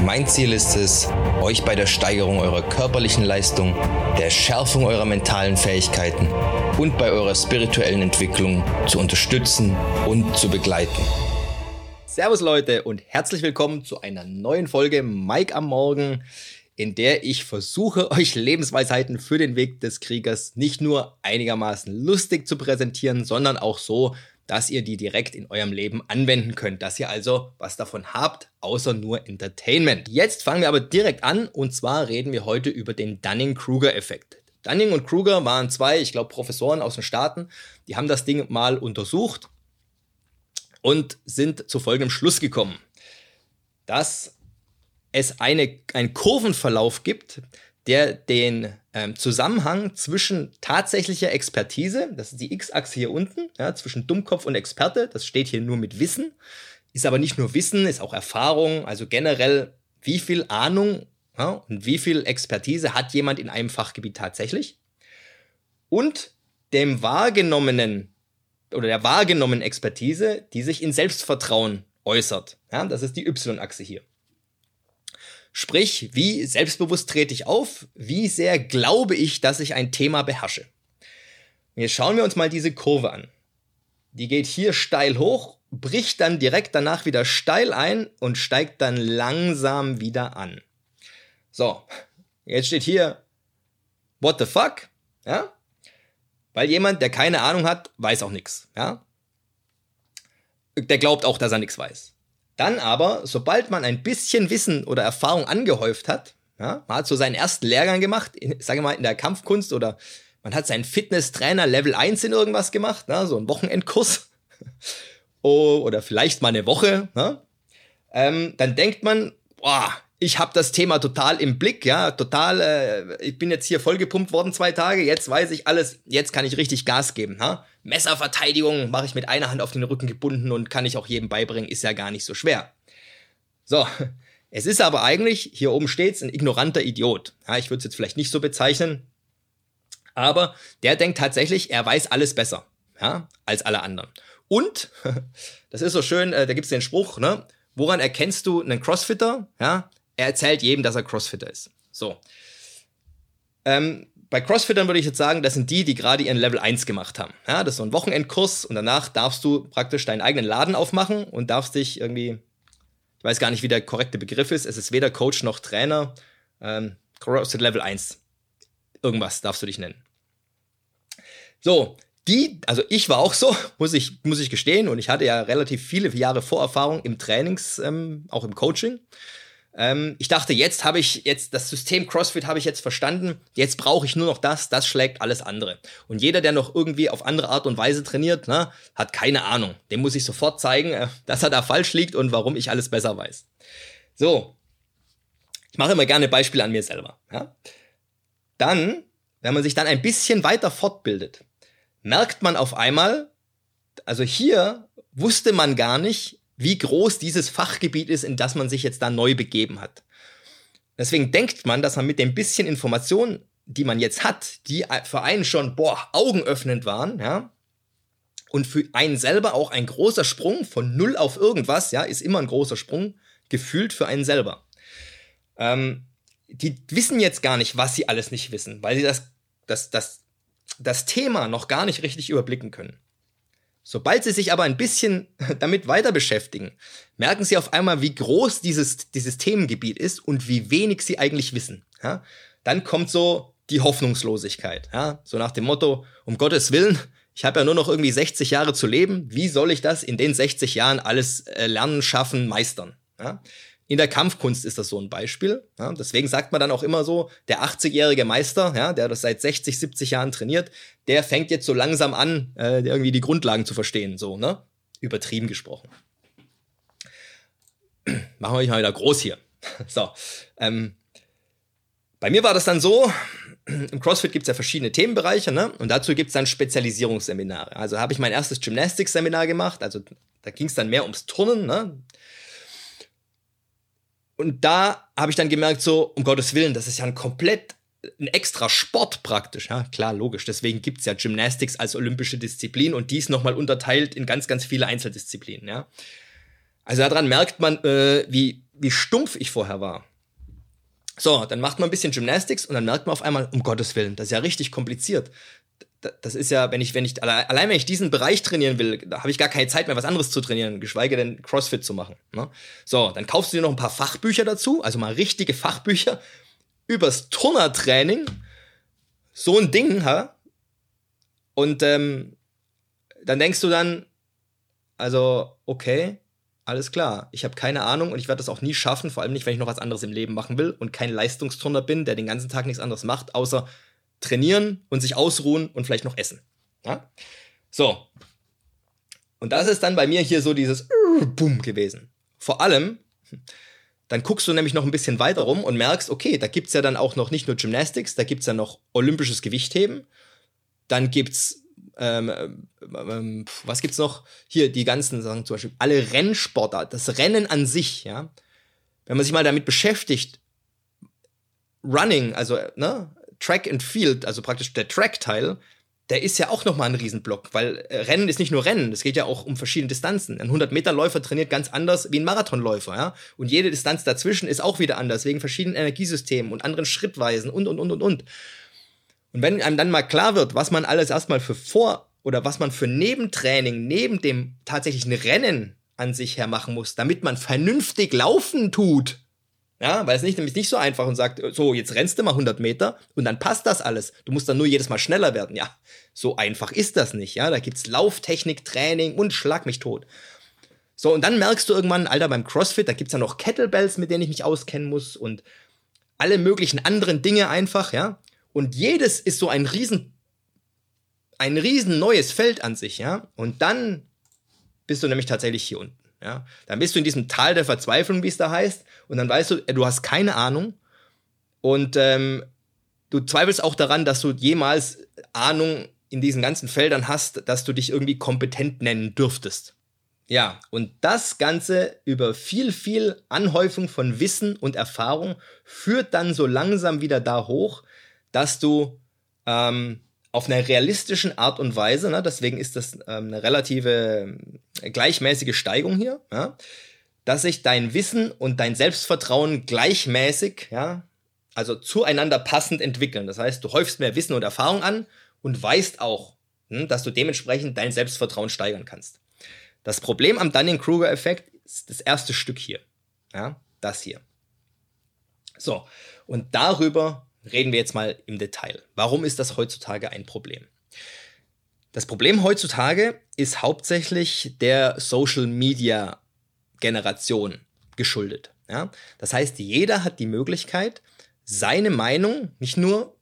Mein Ziel ist es, euch bei der Steigerung eurer körperlichen Leistung, der Schärfung eurer mentalen Fähigkeiten und bei eurer spirituellen Entwicklung zu unterstützen und zu begleiten. Servus Leute und herzlich willkommen zu einer neuen Folge Mike am Morgen, in der ich versuche, euch Lebensweisheiten für den Weg des Kriegers nicht nur einigermaßen lustig zu präsentieren, sondern auch so, dass ihr die direkt in eurem Leben anwenden könnt, dass ihr also was davon habt, außer nur Entertainment. Jetzt fangen wir aber direkt an und zwar reden wir heute über den Dunning-Kruger-Effekt. Dunning und Kruger waren zwei, ich glaube, Professoren aus den Staaten, die haben das Ding mal untersucht und sind zu folgendem Schluss gekommen, dass es eine, einen Kurvenverlauf gibt, der den ähm, Zusammenhang zwischen tatsächlicher Expertise, das ist die X-Achse hier unten, ja, zwischen Dummkopf und Experte, das steht hier nur mit Wissen, ist aber nicht nur Wissen, ist auch Erfahrung, also generell, wie viel Ahnung ja, und wie viel Expertise hat jemand in einem Fachgebiet tatsächlich? Und dem wahrgenommenen oder der wahrgenommenen Expertise, die sich in Selbstvertrauen äußert. Ja, das ist die Y-Achse hier. Sprich, wie selbstbewusst trete ich auf? Wie sehr glaube ich, dass ich ein Thema beherrsche? Und jetzt schauen wir uns mal diese Kurve an. Die geht hier steil hoch, bricht dann direkt danach wieder steil ein und steigt dann langsam wieder an. So, jetzt steht hier, what the fuck? Ja? Weil jemand, der keine Ahnung hat, weiß auch nichts. Ja? Der glaubt auch, dass er nichts weiß. Dann aber, sobald man ein bisschen Wissen oder Erfahrung angehäuft hat, ja, man hat so seinen ersten Lehrgang gemacht, in, sage mal in der Kampfkunst oder man hat seinen Fitnesstrainer Level 1 in irgendwas gemacht, ne, so einen Wochenendkurs. Oh, oder vielleicht mal eine Woche, ne, ähm, dann denkt man, boah, ich habe das Thema total im Blick, ja, total, äh, ich bin jetzt hier vollgepumpt worden zwei Tage, jetzt weiß ich alles, jetzt kann ich richtig Gas geben, ha? Messerverteidigung mache ich mit einer Hand auf den Rücken gebunden und kann ich auch jedem beibringen, ist ja gar nicht so schwer. So, es ist aber eigentlich, hier oben steht's, ein ignoranter Idiot. Ja, ich würde es jetzt vielleicht nicht so bezeichnen, aber der denkt tatsächlich, er weiß alles besser, ja, als alle anderen. Und, das ist so schön, äh, da gibt's den Spruch, ne? Woran erkennst du einen Crossfitter? Ja, er erzählt jedem, dass er Crossfitter ist. So. Ähm, bei Crossfittern würde ich jetzt sagen, das sind die, die gerade ihren Level 1 gemacht haben. Ja, das ist so ein Wochenendkurs und danach darfst du praktisch deinen eigenen Laden aufmachen und darfst dich irgendwie, ich weiß gar nicht, wie der korrekte Begriff ist, es ist weder Coach noch Trainer, ähm, CrossFit Level 1. Irgendwas darfst du dich nennen. So, die, also ich war auch so, muss ich, muss ich gestehen, und ich hatte ja relativ viele Jahre Vorerfahrung im Trainings, ähm, auch im Coaching. Ähm, ich dachte, jetzt habe ich jetzt das System CrossFit habe ich jetzt verstanden. Jetzt brauche ich nur noch das. Das schlägt alles andere. Und jeder, der noch irgendwie auf andere Art und Weise trainiert, ne, hat keine Ahnung. Dem muss ich sofort zeigen, äh, dass er da falsch liegt und warum ich alles besser weiß. So, ich mache immer gerne Beispiele an mir selber. Ja? Dann, wenn man sich dann ein bisschen weiter fortbildet, merkt man auf einmal, also hier wusste man gar nicht, wie groß dieses Fachgebiet ist, in das man sich jetzt da neu begeben hat. Deswegen denkt man, dass man mit dem bisschen Informationen, die man jetzt hat, die für einen schon, boah, augenöffnend waren, ja, und für einen selber auch ein großer Sprung von null auf irgendwas, ja, ist immer ein großer Sprung, gefühlt für einen selber. Ähm, die wissen jetzt gar nicht, was sie alles nicht wissen, weil sie das, das, das, das Thema noch gar nicht richtig überblicken können. Sobald sie sich aber ein bisschen damit weiter beschäftigen, merken sie auf einmal, wie groß dieses, dieses Themengebiet ist und wie wenig sie eigentlich wissen. Ja? Dann kommt so die Hoffnungslosigkeit. Ja? So nach dem Motto, um Gottes Willen, ich habe ja nur noch irgendwie 60 Jahre zu leben. Wie soll ich das in den 60 Jahren alles äh, lernen, schaffen, meistern? Ja? In der Kampfkunst ist das so ein Beispiel. Ja, deswegen sagt man dann auch immer so, der 80-jährige Meister, ja, der das seit 60, 70 Jahren trainiert, der fängt jetzt so langsam an, äh, irgendwie die Grundlagen zu verstehen, so, ne? Übertrieben gesprochen. Machen wir mal wieder groß hier. So. Ähm, bei mir war das dann so, im CrossFit gibt es ja verschiedene Themenbereiche, ne? Und dazu gibt es dann Spezialisierungsseminare. Also habe ich mein erstes Gymnastics-Seminar gemacht, also da ging es dann mehr ums Turnen, ne? Und da habe ich dann gemerkt, so, um Gottes Willen, das ist ja ein komplett ein extra Sport praktisch. Ja, klar, logisch. Deswegen gibt es ja Gymnastics als olympische Disziplin und dies nochmal unterteilt in ganz, ganz viele Einzeldisziplinen. Ja. Also daran merkt man, äh, wie, wie stumpf ich vorher war. So, dann macht man ein bisschen Gymnastics und dann merkt man auf einmal, um Gottes Willen, das ist ja richtig kompliziert. Das ist ja, wenn ich, wenn ich, allein wenn ich diesen Bereich trainieren will, da habe ich gar keine Zeit mehr, was anderes zu trainieren, geschweige denn CrossFit zu machen. Ne? So, dann kaufst du dir noch ein paar Fachbücher dazu, also mal richtige Fachbücher übers Turnertraining. So ein Ding, ha? Und ähm, dann denkst du dann, also, okay, alles klar, ich habe keine Ahnung und ich werde das auch nie schaffen, vor allem nicht, wenn ich noch was anderes im Leben machen will und kein Leistungsturner bin, der den ganzen Tag nichts anderes macht, außer trainieren und sich ausruhen und vielleicht noch essen. Ja? So. Und das ist dann bei mir hier so dieses Boom gewesen. Vor allem, dann guckst du nämlich noch ein bisschen weiter rum und merkst, okay, da gibt es ja dann auch noch nicht nur Gymnastics, da gibt es ja noch olympisches Gewichtheben, dann gibt's ähm, ähm, ähm was gibt's noch? Hier, die ganzen Sachen zum Beispiel, alle Rennsportler, das Rennen an sich, ja. Wenn man sich mal damit beschäftigt, Running, also ne, Track and Field, also praktisch der Track-Teil, der ist ja auch nochmal ein Riesenblock, weil äh, Rennen ist nicht nur Rennen, es geht ja auch um verschiedene Distanzen. Ein 100-Meter-Läufer trainiert ganz anders wie ein Marathonläufer, ja. Und jede Distanz dazwischen ist auch wieder anders, wegen verschiedenen Energiesystemen und anderen Schrittweisen und, und, und, und, und. Und wenn einem dann mal klar wird, was man alles erstmal für Vor- oder was man für Nebentraining neben dem tatsächlichen Rennen an sich her machen muss, damit man vernünftig laufen tut. Ja, weil es nicht, nämlich nicht so einfach und sagt, so, jetzt rennst du mal 100 Meter und dann passt das alles. Du musst dann nur jedes Mal schneller werden. Ja, so einfach ist das nicht. Ja, da gibt's Lauftechnik, Training und schlag mich tot. So, und dann merkst du irgendwann, Alter, beim CrossFit, da gibt's ja noch Kettlebells, mit denen ich mich auskennen muss und alle möglichen anderen Dinge einfach, ja. Und jedes ist so ein riesen, ein riesen neues Feld an sich, ja. Und dann bist du nämlich tatsächlich hier unten, ja. Dann bist du in diesem Tal der Verzweiflung, wie es da heißt. Und dann weißt du, du hast keine Ahnung. Und ähm, du zweifelst auch daran, dass du jemals Ahnung in diesen ganzen Feldern hast, dass du dich irgendwie kompetent nennen dürftest. Ja, und das Ganze über viel, viel Anhäufung von Wissen und Erfahrung führt dann so langsam wieder da hoch, dass du ähm, auf einer realistischen Art und Weise, ne, deswegen ist das ähm, eine relative äh, gleichmäßige Steigung hier, ja, dass sich dein Wissen und dein Selbstvertrauen gleichmäßig, ja, also zueinander passend entwickeln. Das heißt, du häufst mehr Wissen und Erfahrung an und weißt auch, hm, dass du dementsprechend dein Selbstvertrauen steigern kannst. Das Problem am Dunning-Kruger-Effekt ist das erste Stück hier. Ja, das hier. So, und darüber reden wir jetzt mal im Detail. Warum ist das heutzutage ein Problem? Das Problem heutzutage ist hauptsächlich der Social Media Generation geschuldet. Ja? Das heißt, jeder hat die Möglichkeit, seine Meinung nicht nur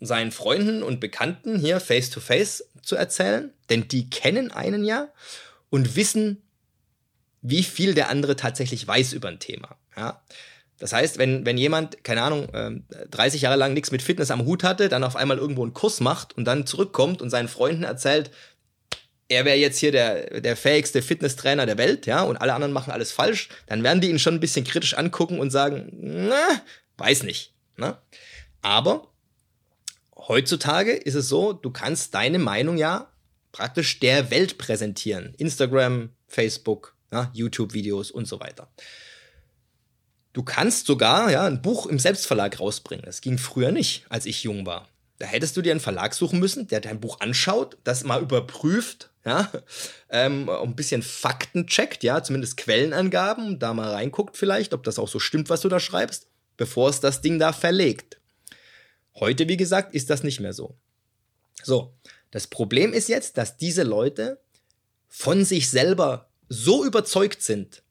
seinen Freunden und Bekannten hier face to face zu erzählen, denn die kennen einen ja und wissen, wie viel der andere tatsächlich weiß über ein Thema. Ja? Das heißt, wenn, wenn jemand, keine Ahnung, 30 ähm, Jahre lang nichts mit Fitness am Hut hatte, dann auf einmal irgendwo einen Kurs macht und dann zurückkommt und seinen Freunden erzählt, er wäre jetzt hier der, der fähigste Fitnesstrainer der Welt, ja, und alle anderen machen alles falsch, dann werden die ihn schon ein bisschen kritisch angucken und sagen, na, weiß nicht. Ne? Aber heutzutage ist es so, du kannst deine Meinung ja praktisch der Welt präsentieren. Instagram, Facebook, ja, YouTube-Videos und so weiter. Du kannst sogar ja, ein Buch im Selbstverlag rausbringen. Das ging früher nicht, als ich jung war. Da hättest du dir einen Verlag suchen müssen, der dein Buch anschaut, das mal überprüft, ja, ähm, ein bisschen Fakten checkt, ja, zumindest Quellenangaben, da mal reinguckt vielleicht, ob das auch so stimmt, was du da schreibst, bevor es das Ding da verlegt. Heute, wie gesagt, ist das nicht mehr so. So, das Problem ist jetzt, dass diese Leute von sich selber so überzeugt sind,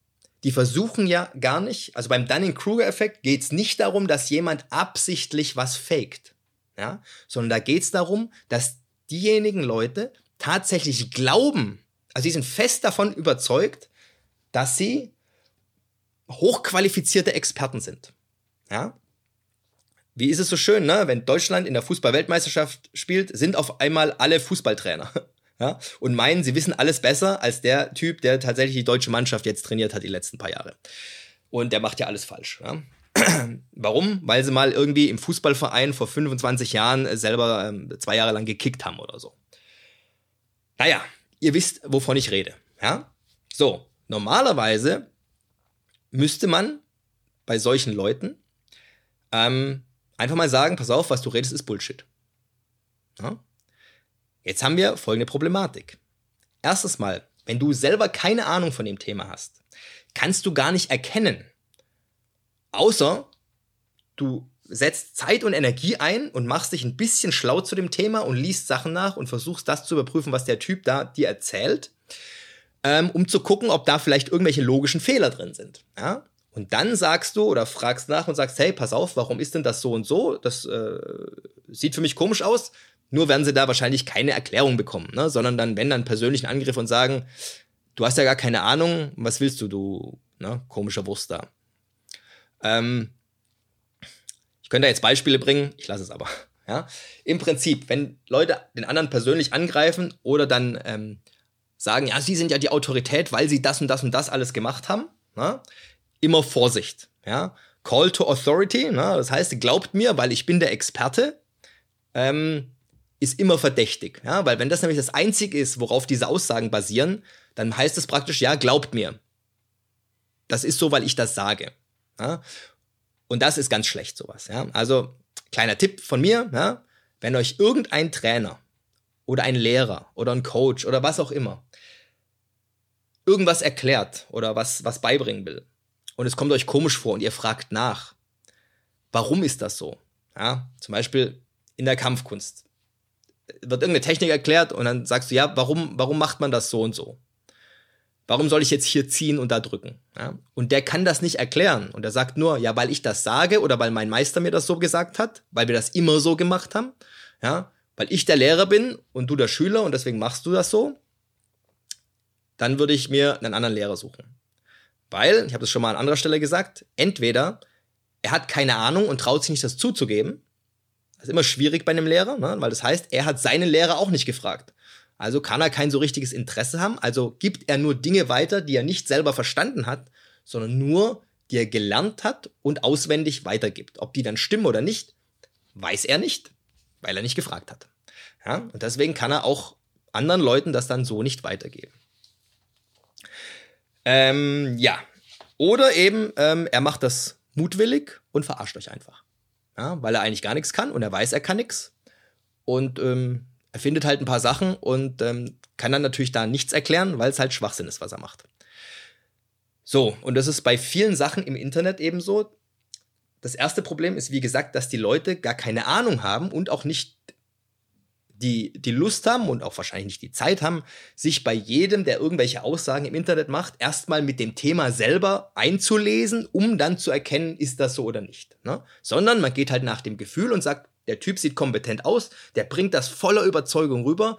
die versuchen ja gar nicht, also beim Dunning-Kruger-Effekt geht es nicht darum, dass jemand absichtlich was faked, ja, sondern da geht es darum, dass diejenigen Leute tatsächlich glauben, also die sind fest davon überzeugt, dass sie hochqualifizierte Experten sind. Ja? wie ist es so schön, ne? wenn Deutschland in der Fußball-Weltmeisterschaft spielt, sind auf einmal alle Fußballtrainer. Ja? Und meinen, sie wissen alles besser als der Typ, der tatsächlich die deutsche Mannschaft jetzt trainiert hat die letzten paar Jahre. Und der macht ja alles falsch. Ja? Warum? Weil sie mal irgendwie im Fußballverein vor 25 Jahren selber ähm, zwei Jahre lang gekickt haben oder so. Naja, ihr wisst, wovon ich rede. Ja? So, normalerweise müsste man bei solchen Leuten ähm, einfach mal sagen, pass auf, was du redest, ist Bullshit. Ja? Jetzt haben wir folgende Problematik. Erstes Mal, wenn du selber keine Ahnung von dem Thema hast, kannst du gar nicht erkennen, außer du setzt Zeit und Energie ein und machst dich ein bisschen schlau zu dem Thema und liest Sachen nach und versuchst das zu überprüfen, was der Typ da dir erzählt, ähm, um zu gucken, ob da vielleicht irgendwelche logischen Fehler drin sind. Ja? Und dann sagst du oder fragst nach und sagst, hey, pass auf, warum ist denn das so und so? Das äh, sieht für mich komisch aus. Nur werden sie da wahrscheinlich keine Erklärung bekommen, ne? sondern dann, wenn dann persönlichen Angriff und sagen, du hast ja gar keine Ahnung, was willst du, du ne? komischer Wurst da. Ähm, ich könnte da jetzt Beispiele bringen, ich lasse es aber. Ja? Im Prinzip, wenn Leute den anderen persönlich angreifen oder dann ähm, sagen, ja, sie sind ja die Autorität, weil sie das und das und das alles gemacht haben, ne? immer Vorsicht. Ja? Call to Authority, ne? das heißt, glaubt mir, weil ich bin der Experte, ähm, ist immer verdächtig. Ja? Weil wenn das nämlich das Einzige ist, worauf diese Aussagen basieren, dann heißt es praktisch, ja, glaubt mir. Das ist so, weil ich das sage. Ja? Und das ist ganz schlecht, sowas. Ja? Also, kleiner Tipp von mir, ja? wenn euch irgendein Trainer oder ein Lehrer oder ein Coach oder was auch immer irgendwas erklärt oder was, was beibringen will, und es kommt euch komisch vor und ihr fragt nach, warum ist das so? Ja, zum Beispiel in der Kampfkunst wird irgendeine Technik erklärt und dann sagst du, ja, warum, warum macht man das so und so? Warum soll ich jetzt hier ziehen und da drücken? Ja? Und der kann das nicht erklären. Und er sagt nur, ja, weil ich das sage oder weil mein Meister mir das so gesagt hat, weil wir das immer so gemacht haben, ja, weil ich der Lehrer bin und du der Schüler und deswegen machst du das so, dann würde ich mir einen anderen Lehrer suchen. Weil, ich habe das schon mal an anderer Stelle gesagt, entweder er hat keine Ahnung und traut sich nicht, das zuzugeben. Das ist immer schwierig bei einem Lehrer, ne? weil das heißt, er hat seinen Lehrer auch nicht gefragt. Also kann er kein so richtiges Interesse haben. Also gibt er nur Dinge weiter, die er nicht selber verstanden hat, sondern nur, die er gelernt hat und auswendig weitergibt. Ob die dann stimmen oder nicht, weiß er nicht, weil er nicht gefragt hat. Ja? Und deswegen kann er auch anderen Leuten das dann so nicht weitergeben. Ähm, ja. Oder eben, ähm, er macht das mutwillig und verarscht euch einfach. Ja, weil er eigentlich gar nichts kann und er weiß, er kann nichts. Und ähm, er findet halt ein paar Sachen und ähm, kann dann natürlich da nichts erklären, weil es halt Schwachsinn ist, was er macht. So, und das ist bei vielen Sachen im Internet ebenso. Das erste Problem ist, wie gesagt, dass die Leute gar keine Ahnung haben und auch nicht die, die Lust haben und auch wahrscheinlich nicht die Zeit haben, sich bei jedem, der irgendwelche Aussagen im Internet macht, erstmal mit dem Thema selber einzulesen, um dann zu erkennen, ist das so oder nicht. Ne? Sondern man geht halt nach dem Gefühl und sagt, der Typ sieht kompetent aus, der bringt das voller Überzeugung rüber.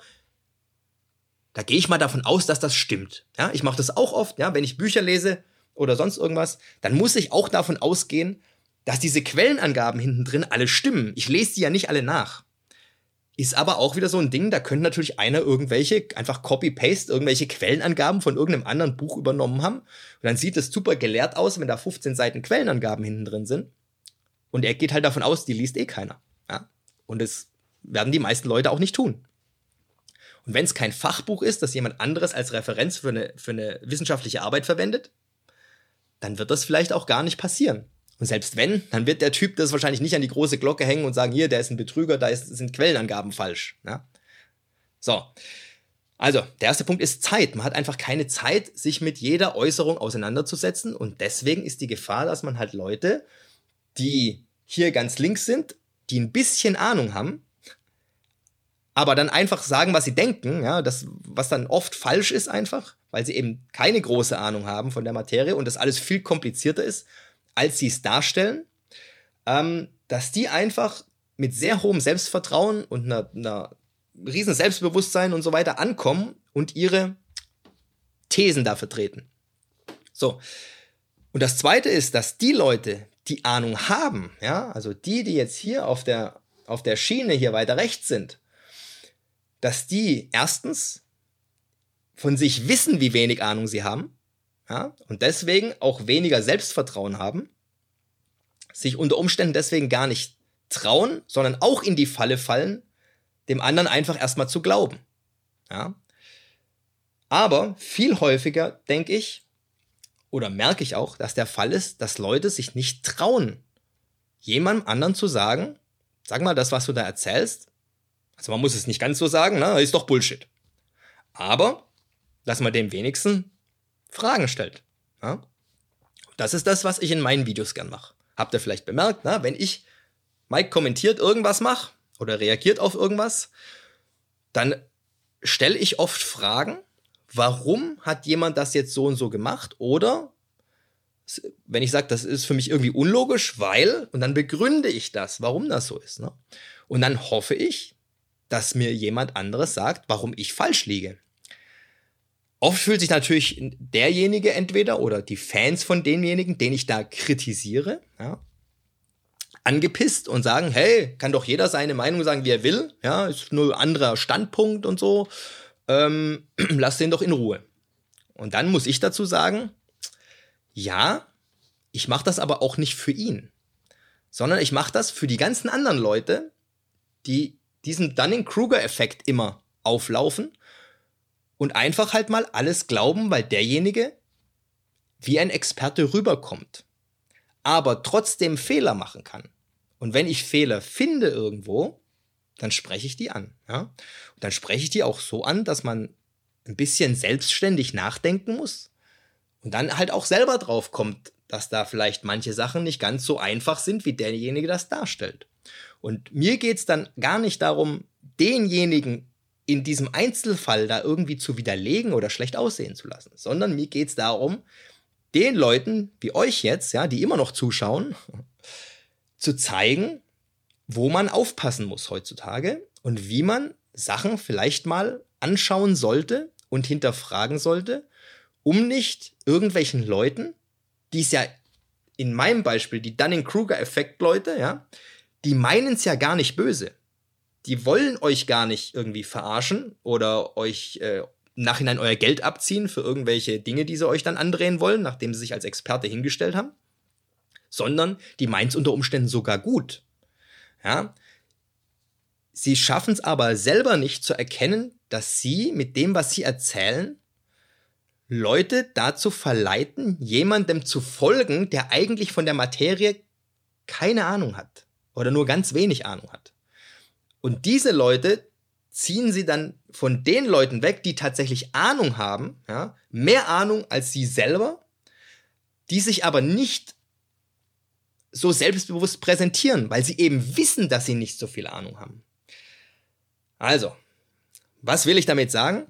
Da gehe ich mal davon aus, dass das stimmt. Ja, ich mache das auch oft, ja, wenn ich Bücher lese oder sonst irgendwas, dann muss ich auch davon ausgehen, dass diese Quellenangaben hinten drin alle stimmen. Ich lese die ja nicht alle nach. Ist aber auch wieder so ein Ding, da könnte natürlich einer irgendwelche, einfach Copy-Paste, irgendwelche Quellenangaben von irgendeinem anderen Buch übernommen haben. Und dann sieht es super gelehrt aus, wenn da 15 Seiten Quellenangaben hinten drin sind. Und er geht halt davon aus, die liest eh keiner. Ja? Und das werden die meisten Leute auch nicht tun. Und wenn es kein Fachbuch ist, das jemand anderes als Referenz für eine, für eine wissenschaftliche Arbeit verwendet, dann wird das vielleicht auch gar nicht passieren. Und selbst wenn, dann wird der Typ das wahrscheinlich nicht an die große Glocke hängen und sagen, hier, der ist ein Betrüger, da ist, sind Quellenangaben falsch. Ja? So. Also, der erste Punkt ist Zeit. Man hat einfach keine Zeit, sich mit jeder Äußerung auseinanderzusetzen. Und deswegen ist die Gefahr, dass man halt Leute, die hier ganz links sind, die ein bisschen Ahnung haben, aber dann einfach sagen, was sie denken, ja, das, was dann oft falsch ist einfach, weil sie eben keine große Ahnung haben von der Materie und das alles viel komplizierter ist als sie es darstellen, ähm, dass die einfach mit sehr hohem Selbstvertrauen und einer, einer riesen Selbstbewusstsein und so weiter ankommen und ihre Thesen da vertreten. So. Und das zweite ist, dass die Leute, die Ahnung haben, ja, also die, die jetzt hier auf der, auf der Schiene hier weiter rechts sind, dass die erstens von sich wissen, wie wenig Ahnung sie haben, ja, und deswegen auch weniger Selbstvertrauen haben, sich unter Umständen deswegen gar nicht trauen, sondern auch in die Falle fallen, dem anderen einfach erstmal zu glauben. Ja. Aber viel häufiger, denke ich, oder merke ich auch, dass der Fall ist, dass Leute sich nicht trauen, jemandem anderen zu sagen, sag mal, das, was du da erzählst, also man muss es nicht ganz so sagen, ne, ist doch Bullshit. Aber, dass man dem wenigsten Fragen stellt. Ja? Das ist das, was ich in meinen Videos gern mache. Habt ihr vielleicht bemerkt, ne? wenn ich Mike kommentiert irgendwas mache oder reagiert auf irgendwas, dann stelle ich oft Fragen, warum hat jemand das jetzt so und so gemacht? Oder wenn ich sage, das ist für mich irgendwie unlogisch, weil, und dann begründe ich das, warum das so ist. Ne? Und dann hoffe ich, dass mir jemand anderes sagt, warum ich falsch liege. Oft fühlt sich natürlich derjenige entweder oder die Fans von denjenigen, den ich da kritisiere, ja, angepisst und sagen, hey, kann doch jeder seine Meinung sagen, wie er will, ja, ist nur ein anderer Standpunkt und so ähm, lass den doch in Ruhe. Und dann muss ich dazu sagen, ja, ich mache das aber auch nicht für ihn, sondern ich mache das für die ganzen anderen Leute, die diesen Dunning-Kruger-Effekt immer auflaufen und einfach halt mal alles glauben, weil derjenige wie ein Experte rüberkommt, aber trotzdem Fehler machen kann. Und wenn ich Fehler finde irgendwo, dann spreche ich die an. Ja? Und dann spreche ich die auch so an, dass man ein bisschen selbstständig nachdenken muss und dann halt auch selber drauf kommt, dass da vielleicht manche Sachen nicht ganz so einfach sind, wie derjenige das darstellt. Und mir geht es dann gar nicht darum, denjenigen in diesem Einzelfall da irgendwie zu widerlegen oder schlecht aussehen zu lassen, sondern mir geht es darum, den Leuten wie euch jetzt, ja, die immer noch zuschauen, zu zeigen, wo man aufpassen muss heutzutage und wie man Sachen vielleicht mal anschauen sollte und hinterfragen sollte, um nicht irgendwelchen Leuten, die es ja in meinem Beispiel, die Dunning-Kruger-Effekt-Leute, ja, die meinen es ja gar nicht böse. Die wollen euch gar nicht irgendwie verarschen oder euch äh, Nachhinein euer Geld abziehen für irgendwelche Dinge, die sie euch dann andrehen wollen, nachdem sie sich als Experte hingestellt haben, sondern die meint es unter Umständen sogar gut. Ja? Sie schaffen es aber selber nicht zu erkennen, dass sie mit dem, was sie erzählen, Leute dazu verleiten, jemandem zu folgen, der eigentlich von der Materie keine Ahnung hat oder nur ganz wenig Ahnung hat. Und diese Leute ziehen sie dann von den Leuten weg, die tatsächlich Ahnung haben, ja, mehr Ahnung als sie selber, die sich aber nicht so selbstbewusst präsentieren, weil sie eben wissen, dass sie nicht so viel Ahnung haben. Also, was will ich damit sagen?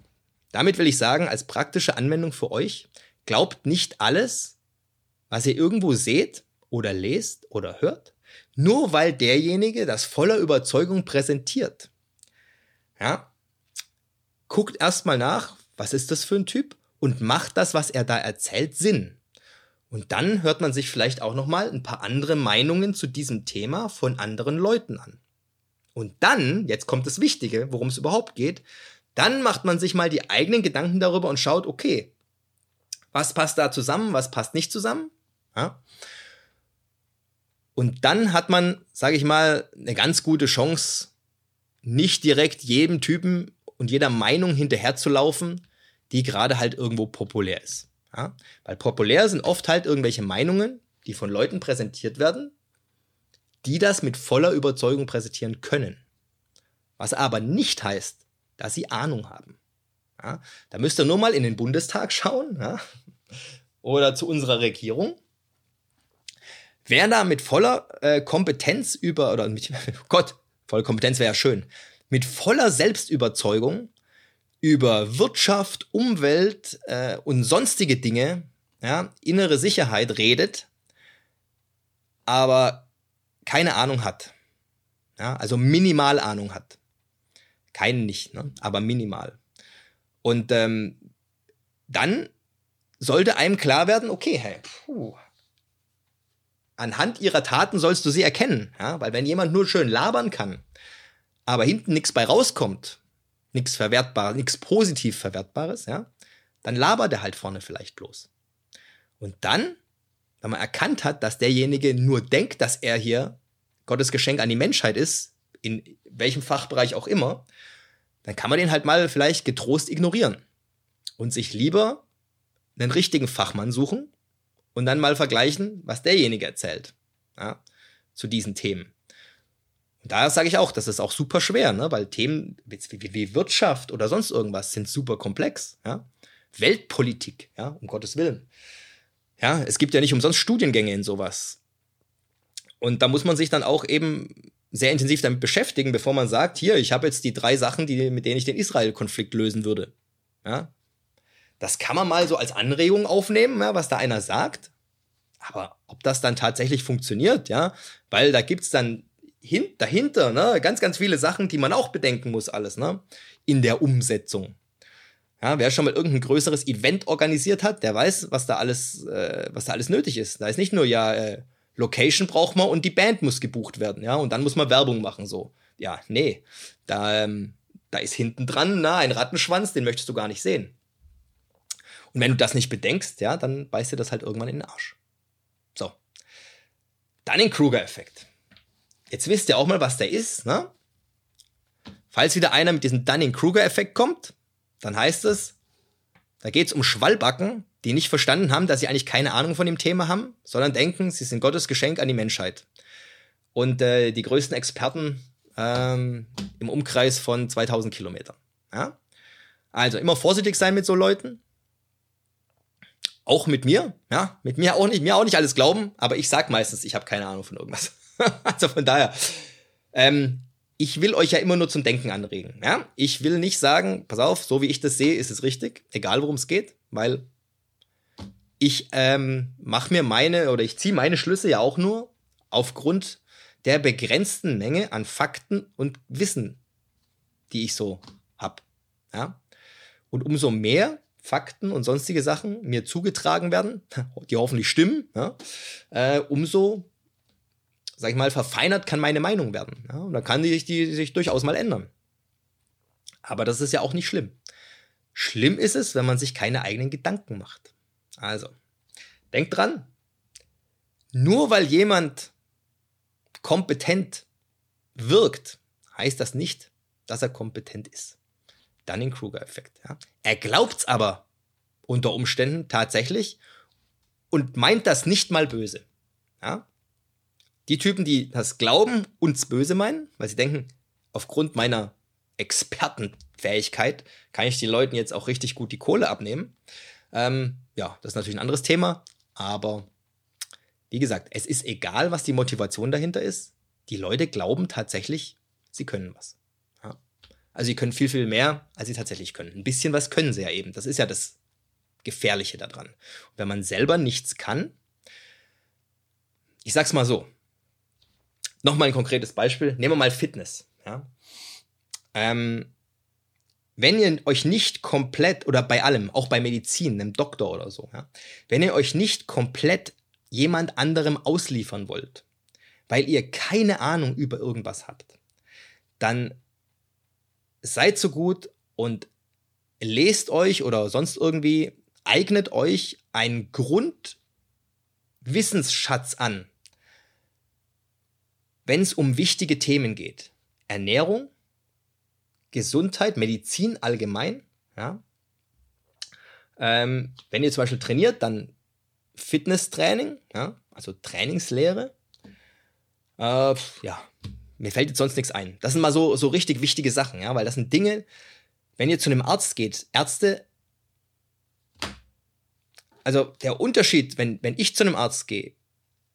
Damit will ich sagen, als praktische Anwendung für euch, glaubt nicht alles, was ihr irgendwo seht oder lest oder hört, nur weil derjenige das voller Überzeugung präsentiert. Ja? Guckt erstmal nach, was ist das für ein Typ und macht das, was er da erzählt, Sinn. Und dann hört man sich vielleicht auch noch mal ein paar andere Meinungen zu diesem Thema von anderen Leuten an. Und dann, jetzt kommt das Wichtige, worum es überhaupt geht, dann macht man sich mal die eigenen Gedanken darüber und schaut, okay, was passt da zusammen, was passt nicht zusammen? Ja? Und dann hat man, sage ich mal, eine ganz gute Chance, nicht direkt jedem Typen und jeder Meinung hinterherzulaufen, die gerade halt irgendwo populär ist. Ja? Weil populär sind oft halt irgendwelche Meinungen, die von Leuten präsentiert werden, die das mit voller Überzeugung präsentieren können. Was aber nicht heißt, dass sie Ahnung haben. Ja? Da müsst ihr nur mal in den Bundestag schauen ja? oder zu unserer Regierung. Wer da mit voller äh, Kompetenz über, oder mit, Gott, volle Kompetenz wäre ja schön, mit voller Selbstüberzeugung über Wirtschaft, Umwelt äh, und sonstige Dinge, ja, innere Sicherheit redet, aber keine Ahnung hat. Ja, also minimal Ahnung hat. Keinen nicht, ne? aber minimal. Und ähm, dann sollte einem klar werden, okay, hey, puh, anhand ihrer Taten sollst du sie erkennen. Ja? Weil wenn jemand nur schön labern kann, aber hinten nichts bei rauskommt, nichts verwertbares, nichts positiv verwertbares, ja, dann labert er halt vorne vielleicht bloß. Und dann, wenn man erkannt hat, dass derjenige nur denkt, dass er hier Gottes Geschenk an die Menschheit ist, in welchem Fachbereich auch immer, dann kann man den halt mal vielleicht getrost ignorieren und sich lieber einen richtigen Fachmann suchen und dann mal vergleichen, was derjenige erzählt ja, zu diesen Themen. Und da sage ich auch, das ist auch super schwer, ne? weil Themen wie, wie, Wirtschaft oder sonst irgendwas sind super komplex. Ja? Weltpolitik, ja, um Gottes Willen. Ja, es gibt ja nicht umsonst Studiengänge in sowas. Und da muss man sich dann auch eben sehr intensiv damit beschäftigen, bevor man sagt, hier, ich habe jetzt die drei Sachen, die, mit denen ich den Israel-Konflikt lösen würde. Ja? Das kann man mal so als Anregung aufnehmen, ja, was da einer sagt. Aber ob das dann tatsächlich funktioniert, ja, weil da gibt es dann hin, dahinter ne, ganz, ganz viele Sachen, die man auch bedenken muss, alles, ne, in der Umsetzung. Ja, wer schon mal irgendein größeres Event organisiert hat, der weiß, was da alles, äh, was da alles nötig ist. Da ist nicht nur ja äh, Location braucht man und die Band muss gebucht werden, ja, und dann muss man Werbung machen, so. Ja, nee, da, ähm, da ist hinten dran, na, ein Rattenschwanz, den möchtest du gar nicht sehen. Und wenn du das nicht bedenkst, ja, dann beißt dir das halt irgendwann in den Arsch. So. Dann den Kruger-Effekt. Jetzt wisst ihr auch mal, was der ist, ne? Falls wieder einer mit diesem Dunning-Kruger-Effekt kommt, dann heißt es, da geht es um Schwallbacken, die nicht verstanden haben, dass sie eigentlich keine Ahnung von dem Thema haben, sondern denken, sie sind Gottes Geschenk an die Menschheit. Und äh, die größten Experten ähm, im Umkreis von 2000 Kilometern. Ja? Also immer vorsichtig sein mit so Leuten. Auch mit mir, ja, mit mir auch nicht, mir auch nicht alles glauben, aber ich sag meistens, ich habe keine Ahnung von irgendwas. also von daher, ähm, ich will euch ja immer nur zum Denken anregen. Ja? Ich will nicht sagen, pass auf, so wie ich das sehe, ist es richtig, egal worum es geht, weil ich ähm, mache mir meine oder ich ziehe meine Schlüsse ja auch nur aufgrund der begrenzten Menge an Fakten und Wissen, die ich so habe. Ja? Und umso mehr Fakten und sonstige Sachen mir zugetragen werden, die hoffentlich stimmen, ja? äh, umso sag ich mal, verfeinert kann meine Meinung werden. Ja? Und dann kann die, die sich durchaus mal ändern. Aber das ist ja auch nicht schlimm. Schlimm ist es, wenn man sich keine eigenen Gedanken macht. Also, denkt dran, nur weil jemand kompetent wirkt, heißt das nicht, dass er kompetent ist. Dann den Kruger-Effekt. Ja? Er glaubt's aber unter Umständen tatsächlich und meint das nicht mal böse. Ja? Die Typen, die das glauben, uns böse meinen, weil sie denken, aufgrund meiner Expertenfähigkeit kann ich den Leuten jetzt auch richtig gut die Kohle abnehmen. Ähm, ja, das ist natürlich ein anderes Thema, aber wie gesagt, es ist egal, was die Motivation dahinter ist. Die Leute glauben tatsächlich, sie können was. Also sie können viel, viel mehr, als sie tatsächlich können. Ein bisschen was können sie ja eben. Das ist ja das Gefährliche daran. Und wenn man selber nichts kann, ich sag's mal so, Nochmal ein konkretes Beispiel. Nehmen wir mal Fitness. Ja? Ähm, wenn ihr euch nicht komplett, oder bei allem, auch bei Medizin, einem Doktor oder so, ja, wenn ihr euch nicht komplett jemand anderem ausliefern wollt, weil ihr keine Ahnung über irgendwas habt, dann seid so gut und lest euch oder sonst irgendwie, eignet euch einen Grundwissensschatz an, wenn es um wichtige Themen geht. Ernährung, Gesundheit, Medizin allgemein. Ja. Ähm, wenn ihr zum Beispiel trainiert, dann Fitnesstraining, ja, also Trainingslehre. Äh, ja, mir fällt jetzt sonst nichts ein. Das sind mal so, so richtig wichtige Sachen, ja, weil das sind Dinge, wenn ihr zu einem Arzt geht, Ärzte, also der Unterschied, wenn, wenn ich zu einem Arzt gehe,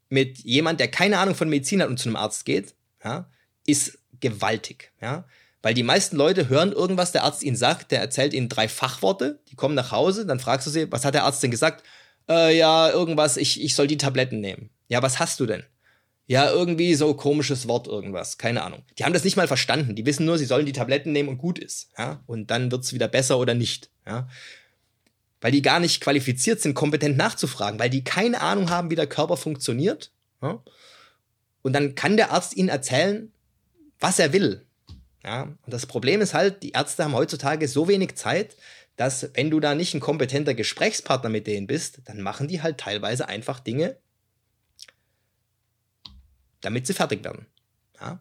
mit jemand, der keine Ahnung von Medizin hat und zu einem Arzt geht, ja, ist gewaltig, ja. Weil die meisten Leute hören irgendwas, der Arzt ihnen sagt, der erzählt ihnen drei Fachworte, die kommen nach Hause, dann fragst du sie, was hat der Arzt denn gesagt? Äh, ja, irgendwas, ich, ich soll die Tabletten nehmen. Ja, was hast du denn? Ja, irgendwie so komisches Wort, irgendwas, keine Ahnung. Die haben das nicht mal verstanden. Die wissen nur, sie sollen die Tabletten nehmen und gut ist. Ja? Und dann wird's wieder besser oder nicht. Ja? weil die gar nicht qualifiziert sind, kompetent nachzufragen, weil die keine Ahnung haben, wie der Körper funktioniert Ja? Und dann kann der Arzt Ihnen erzählen, was er will. Ja? Und das Problem ist halt, die Ärzte haben heutzutage so wenig Zeit, dass wenn du da nicht ein kompetenter Gesprächspartner mit denen bist, dann machen die halt teilweise einfach Dinge, damit sie fertig werden. Ja?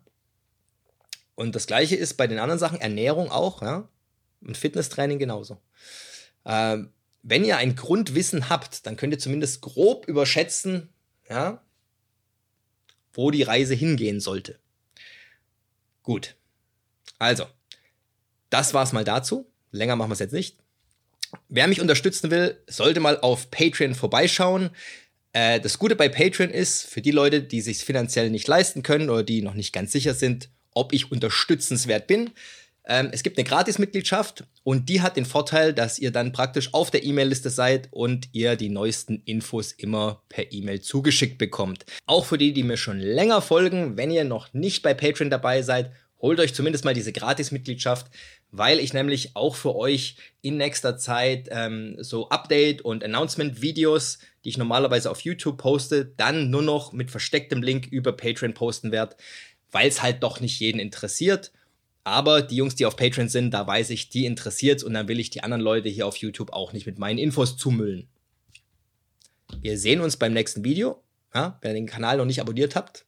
Und das gleiche ist bei den anderen Sachen, Ernährung auch, ja, und Fitnesstraining genauso. Ähm, wenn ihr ein Grundwissen habt, dann könnt ihr zumindest grob überschätzen, ja, wo die Reise hingehen sollte. Gut. Also, das war's mal dazu. Länger machen wir es jetzt nicht. Wer mich unterstützen will, sollte mal auf Patreon vorbeischauen. Äh, das Gute bei Patreon ist, für die Leute, die sich finanziell nicht leisten können oder die noch nicht ganz sicher sind, ob ich unterstützenswert bin, ähm, es gibt eine Gratis-Mitgliedschaft und die hat den Vorteil, dass ihr dann praktisch auf der E-Mail-Liste seid und ihr die neuesten Infos immer per E-Mail zugeschickt bekommt. Auch für die, die mir schon länger folgen, wenn ihr noch nicht bei Patreon dabei seid, holt euch zumindest mal diese Gratis-Mitgliedschaft, weil ich nämlich auch für euch in nächster Zeit ähm, so Update- und Announcement-Videos, die ich normalerweise auf YouTube poste, dann nur noch mit verstecktem Link über Patreon posten werde, weil es halt doch nicht jeden interessiert. Aber die Jungs, die auf Patreon sind, da weiß ich, die interessiert und dann will ich die anderen Leute hier auf YouTube auch nicht mit meinen Infos zumüllen. Wir sehen uns beim nächsten Video. Ja, wenn ihr den Kanal noch nicht abonniert habt,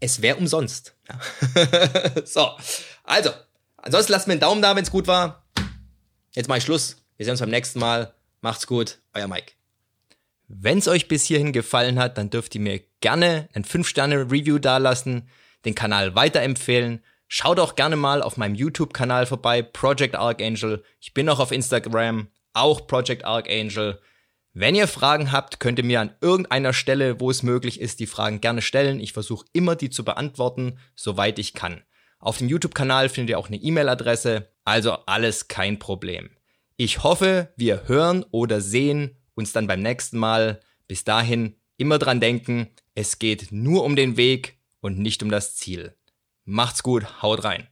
es wäre umsonst. Ja. so, also, ansonsten lasst mir einen Daumen da, wenn es gut war. Jetzt mache ich Schluss. Wir sehen uns beim nächsten Mal. Macht's gut, euer Mike. Wenn es euch bis hierhin gefallen hat, dann dürft ihr mir gerne ein 5-Sterne-Review dalassen, den Kanal weiterempfehlen Schaut auch gerne mal auf meinem YouTube-Kanal vorbei, Project Archangel. Ich bin auch auf Instagram, auch Project Archangel. Wenn ihr Fragen habt, könnt ihr mir an irgendeiner Stelle, wo es möglich ist, die Fragen gerne stellen. Ich versuche immer, die zu beantworten, soweit ich kann. Auf dem YouTube-Kanal findet ihr auch eine E-Mail-Adresse, also alles kein Problem. Ich hoffe, wir hören oder sehen uns dann beim nächsten Mal. Bis dahin immer dran denken, es geht nur um den Weg und nicht um das Ziel. Macht's gut, haut rein.